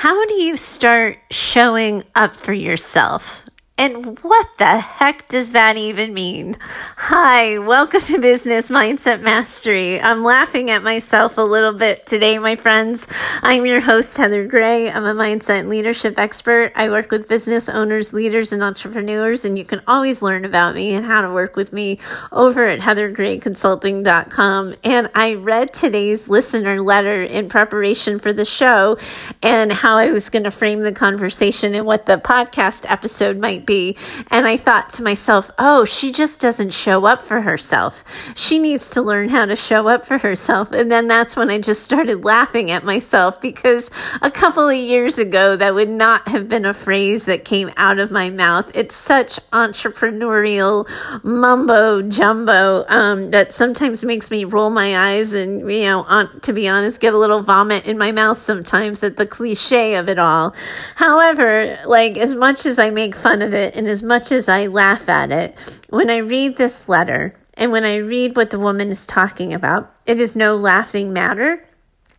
How do you start showing up for yourself? And what the heck does that even mean? Hi, welcome to Business Mindset Mastery. I'm laughing at myself a little bit today, my friends. I'm your host, Heather Gray. I'm a mindset leadership expert. I work with business owners, leaders, and entrepreneurs, and you can always learn about me and how to work with me over at heathergrayconsulting.com. And I read today's listener letter in preparation for the show and how I was going to frame the conversation and what the podcast episode might be be. And I thought to myself, oh, she just doesn't show up for herself. She needs to learn how to show up for herself. And then that's when I just started laughing at myself because a couple of years ago, that would not have been a phrase that came out of my mouth. It's such entrepreneurial mumbo jumbo um, that sometimes makes me roll my eyes and, you know, on, to be honest, get a little vomit in my mouth sometimes at the cliche of it all. However, like as much as I make fun of it, it, and as much as I laugh at it, when I read this letter and when I read what the woman is talking about, it is no laughing matter.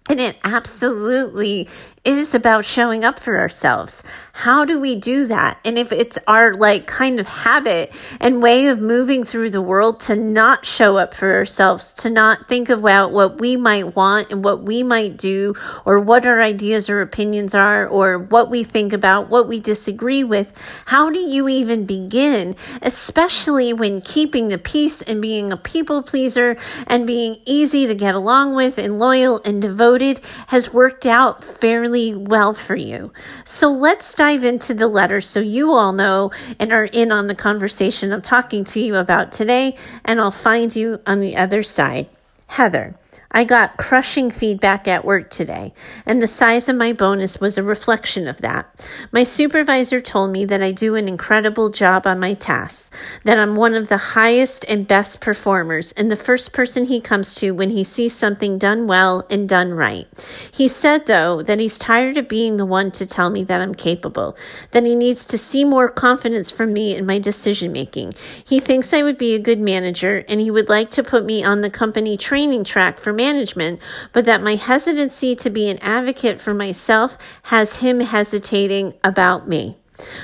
And it absolutely is about showing up for ourselves. How do we do that? And if it's our like kind of habit and way of moving through the world to not show up for ourselves, to not think about what we might want and what we might do, or what our ideas or opinions are, or what we think about, what we disagree with, how do you even begin? Especially when keeping the peace and being a people pleaser and being easy to get along with and loyal and devoted has worked out fairly really well for you. So let's dive into the letter so you all know and are in on the conversation I'm talking to you about today, and I'll find you on the other side. Heather. I got crushing feedback at work today, and the size of my bonus was a reflection of that. My supervisor told me that I do an incredible job on my tasks, that I'm one of the highest and best performers, and the first person he comes to when he sees something done well and done right. He said, though, that he's tired of being the one to tell me that I'm capable, that he needs to see more confidence from me in my decision making. He thinks I would be a good manager, and he would like to put me on the company training track for management, but that my hesitancy to be an advocate for myself has him hesitating about me.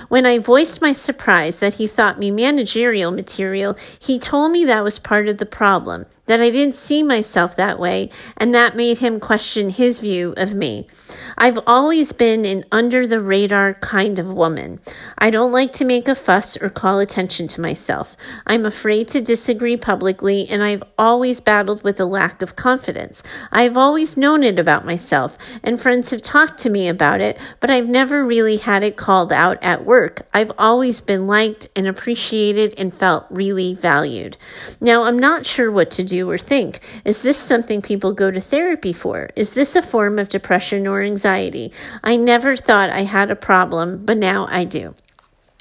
When I voiced my surprise that he thought me managerial material, he told me that was part of the problem, that I didn't see myself that way, and that made him question his view of me. I've always been an under the radar kind of woman. I don't like to make a fuss or call attention to myself. I'm afraid to disagree publicly, and I've always battled with a lack of confidence. I've always known it about myself, and friends have talked to me about it, but I've never really had it called out at work. I've always been liked and appreciated and felt really valued. Now, I'm not sure what to do or think. Is this something people go to therapy for? Is this a form of depression or anxiety? I never thought I had a problem, but now I do.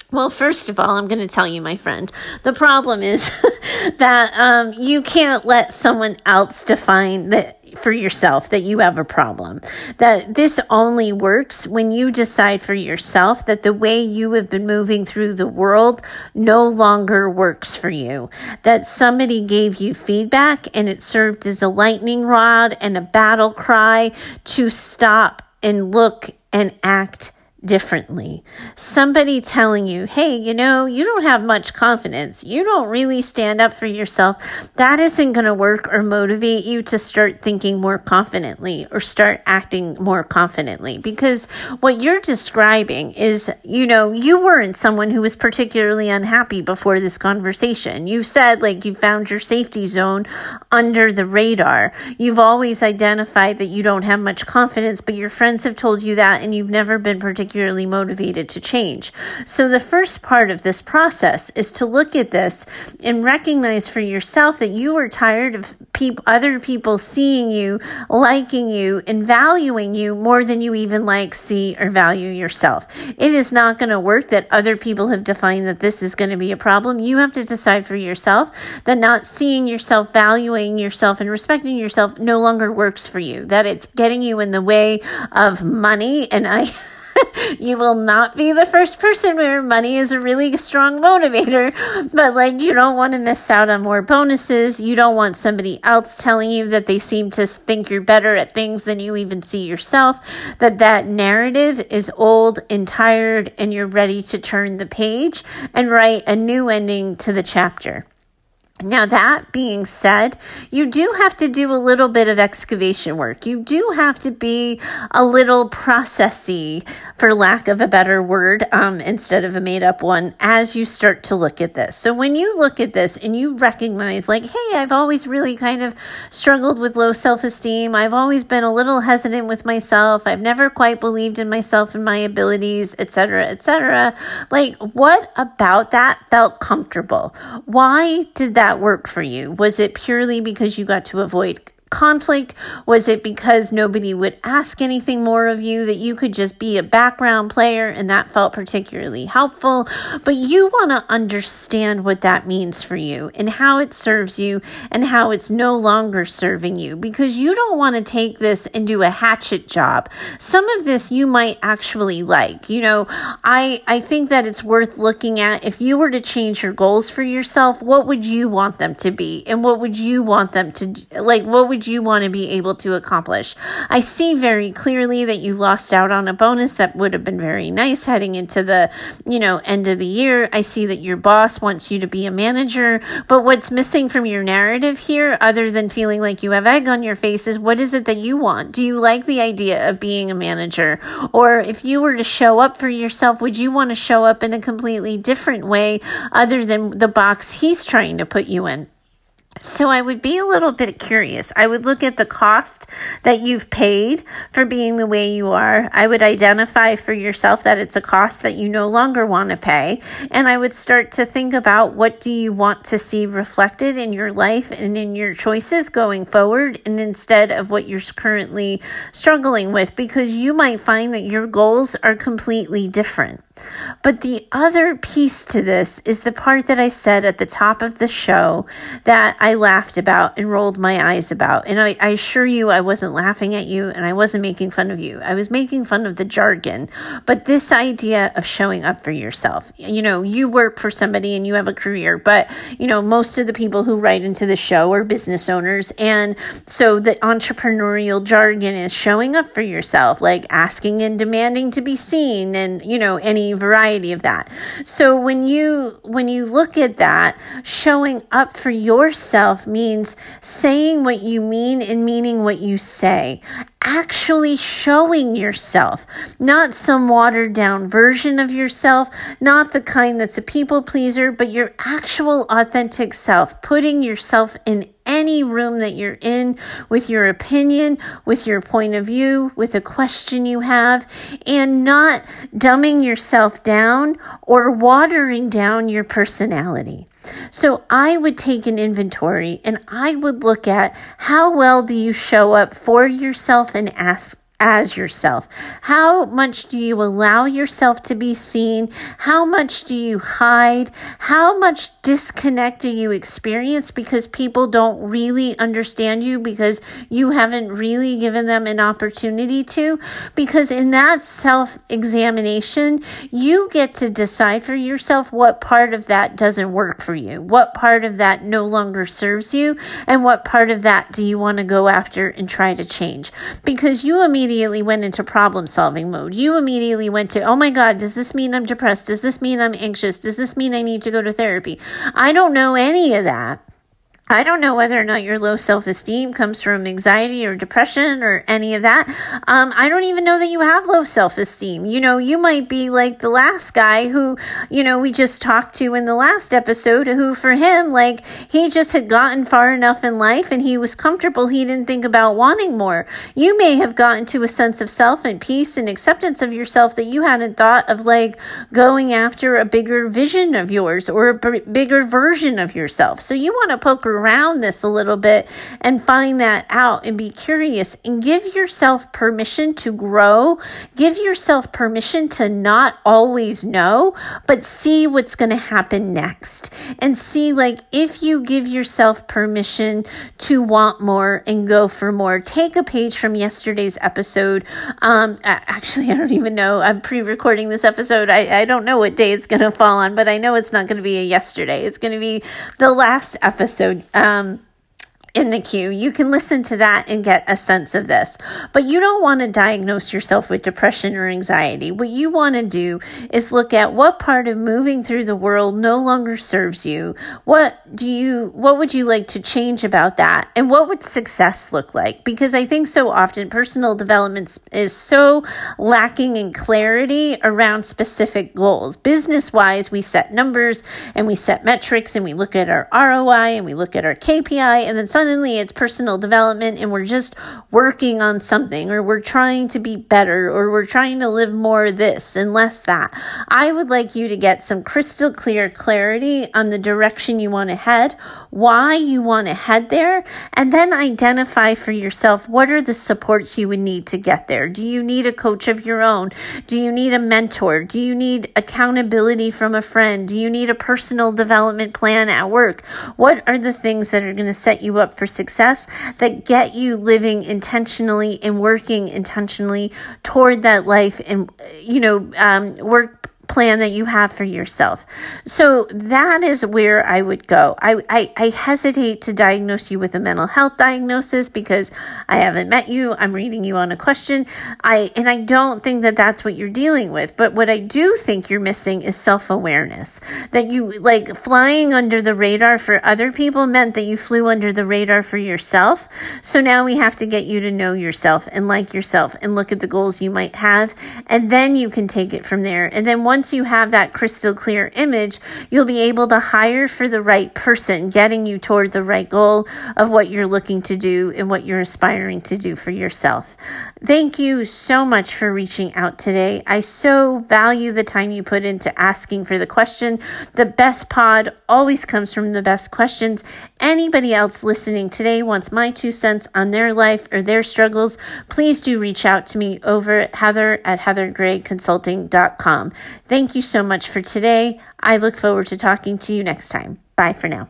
Well, first of all, I'm going to tell you, my friend, the problem is that um, you can't let someone else define that for yourself that you have a problem. That this only works when you decide for yourself that the way you have been moving through the world no longer works for you. That somebody gave you feedback and it served as a lightning rod and a battle cry to stop and look and act differently. Somebody telling you, hey, you know, you don't have much confidence. You don't really stand up for yourself. That isn't going to work or motivate you to start thinking more confidently or start acting more confidently because what you're describing is, you know, you weren't someone who was particularly unhappy before this conversation. You said like you found your safety zone under the radar. You've always identified that you don't have much confidence, but your friends have told you that and you've never been particularly particularly motivated to change. So, the first part of this process is to look at this and recognize for yourself that you are tired of peop- other people seeing you, liking you, and valuing you more than you even like, see, or value yourself. It is not going to work that other people have defined that this is going to be a problem. You have to decide for yourself that not seeing yourself, valuing yourself, and respecting yourself no longer works for you, that it's getting you in the way of money. And I you will not be the first person where money is a really strong motivator, but like you don't want to miss out on more bonuses. You don't want somebody else telling you that they seem to think you're better at things than you even see yourself, that that narrative is old and tired and you're ready to turn the page and write a new ending to the chapter. Now, that being said, you do have to do a little bit of excavation work. You do have to be a little processy, for lack of a better word, um, instead of a made up one, as you start to look at this. So, when you look at this and you recognize, like, hey, I've always really kind of struggled with low self esteem, I've always been a little hesitant with myself, I've never quite believed in myself and my abilities, etc., etc., like, what about that felt comfortable? Why did that? That work for you? Was it purely because you got to avoid conflict? Was it because nobody would ask anything more of you that you could just be a background player and that felt particularly helpful? But you want to understand what that means for you and how it serves you and how it's no longer serving you because you don't want to take this and do a hatchet job. Some of this you might actually like. You know, I I think that it's worth looking at if you were to change your goals for yourself, what would you want them to be? And what would you want them to like what would would you want to be able to accomplish? I see very clearly that you lost out on a bonus that would have been very nice heading into the, you know, end of the year. I see that your boss wants you to be a manager, but what's missing from your narrative here other than feeling like you have egg on your face is what is it that you want? Do you like the idea of being a manager? Or if you were to show up for yourself, would you want to show up in a completely different way other than the box he's trying to put you in? So I would be a little bit curious. I would look at the cost that you've paid for being the way you are. I would identify for yourself that it's a cost that you no longer want to pay. And I would start to think about what do you want to see reflected in your life and in your choices going forward and instead of what you're currently struggling with because you might find that your goals are completely different. But the other piece to this is the part that I said at the top of the show that I laughed about and rolled my eyes about. And I, I, assure you, I wasn't laughing at you and I wasn't making fun of you. I was making fun of the jargon. But this idea of showing up for yourself, you know, you work for somebody and you have a career, but, you know, most of the people who write into the show are business owners. And so the entrepreneurial jargon is showing up for yourself, like asking and demanding to be seen and, you know, any variety of that. So when you when you look at that, showing up for yourself means saying what you mean and meaning what you say. Actually showing yourself, not some watered down version of yourself, not the kind that's a people pleaser, but your actual authentic self, putting yourself in any room that you're in with your opinion, with your point of view, with a question you have, and not dumbing yourself down or watering down your personality. So I would take an inventory and I would look at how well do you show up for yourself and ask as yourself? How much do you allow yourself to be seen? How much do you hide? How much disconnect do you experience because people don't really understand you because you haven't really given them an opportunity to? Because in that self examination, you get to decide for yourself what part of that doesn't work for you, what part of that no longer serves you, and what part of that do you want to go after and try to change. Because you immediately immediately went into problem solving mode. You immediately went to, oh my God, does this mean I'm depressed? Does this mean I'm anxious? Does this mean I need to go to therapy? I don't know any of that. I don't know whether or not your low self esteem comes from anxiety or depression or any of that. Um, I don't even know that you have low self esteem. You know, you might be like the last guy who, you know, we just talked to in the last episode, who for him, like, he just had gotten far enough in life and he was comfortable. He didn't think about wanting more. You may have gotten to a sense of self and peace and acceptance of yourself that you hadn't thought of, like, going after a bigger vision of yours or a b- bigger version of yourself. So you want to poke around around this a little bit and find that out and be curious and give yourself permission to grow. Give yourself permission to not always know, but see what's going to happen next and see like if you give yourself permission to want more and go for more. Take a page from yesterday's episode. Um, actually, I don't even know. I'm pre-recording this episode. I, I don't know what day it's going to fall on, but I know it's not going to be a yesterday. It's going to be the last episode. Um, in the queue. You can listen to that and get a sense of this. But you don't want to diagnose yourself with depression or anxiety. What you want to do is look at what part of moving through the world no longer serves you. What do you what would you like to change about that? And what would success look like? Because I think so often personal development is so lacking in clarity around specific goals. Business-wise, we set numbers and we set metrics and we look at our ROI and we look at our KPI and then suddenly suddenly it's personal development and we're just working on something or we're trying to be better or we're trying to live more this and less that. I would like you to get some crystal clear clarity on the direction you want to head, why you want to head there, and then identify for yourself what are the supports you would need to get there. Do you need a coach of your own? Do you need a mentor? Do you need accountability from a friend? Do you need a personal development plan at work? What are the things that are going to set you up for success that get you living intentionally and working intentionally toward that life and, you know, um, work plan that you have for yourself. So that is where I would go. I, I, I, hesitate to diagnose you with a mental health diagnosis because I haven't met you. I'm reading you on a question. I and I don't think that that's what you're dealing with. But what I do think you're missing is self awareness. That you like flying under the radar for other people meant that you flew under the radar for yourself. So now we have to get you to know yourself and like yourself and look at the goals you might have, and then you can take it from there. And then once once you have that crystal clear image, you'll be able to hire for the right person, getting you toward the right goal of what you're looking to do and what you're aspiring to do for yourself. Thank you so much for reaching out today. I so value the time you put into asking for the question. The best pod always comes from the best questions. Anybody else listening today wants my two cents on their life or their struggles, please do reach out to me over at heather at heathergrayconsulting.com. Thank you so much for today. I look forward to talking to you next time. Bye for now.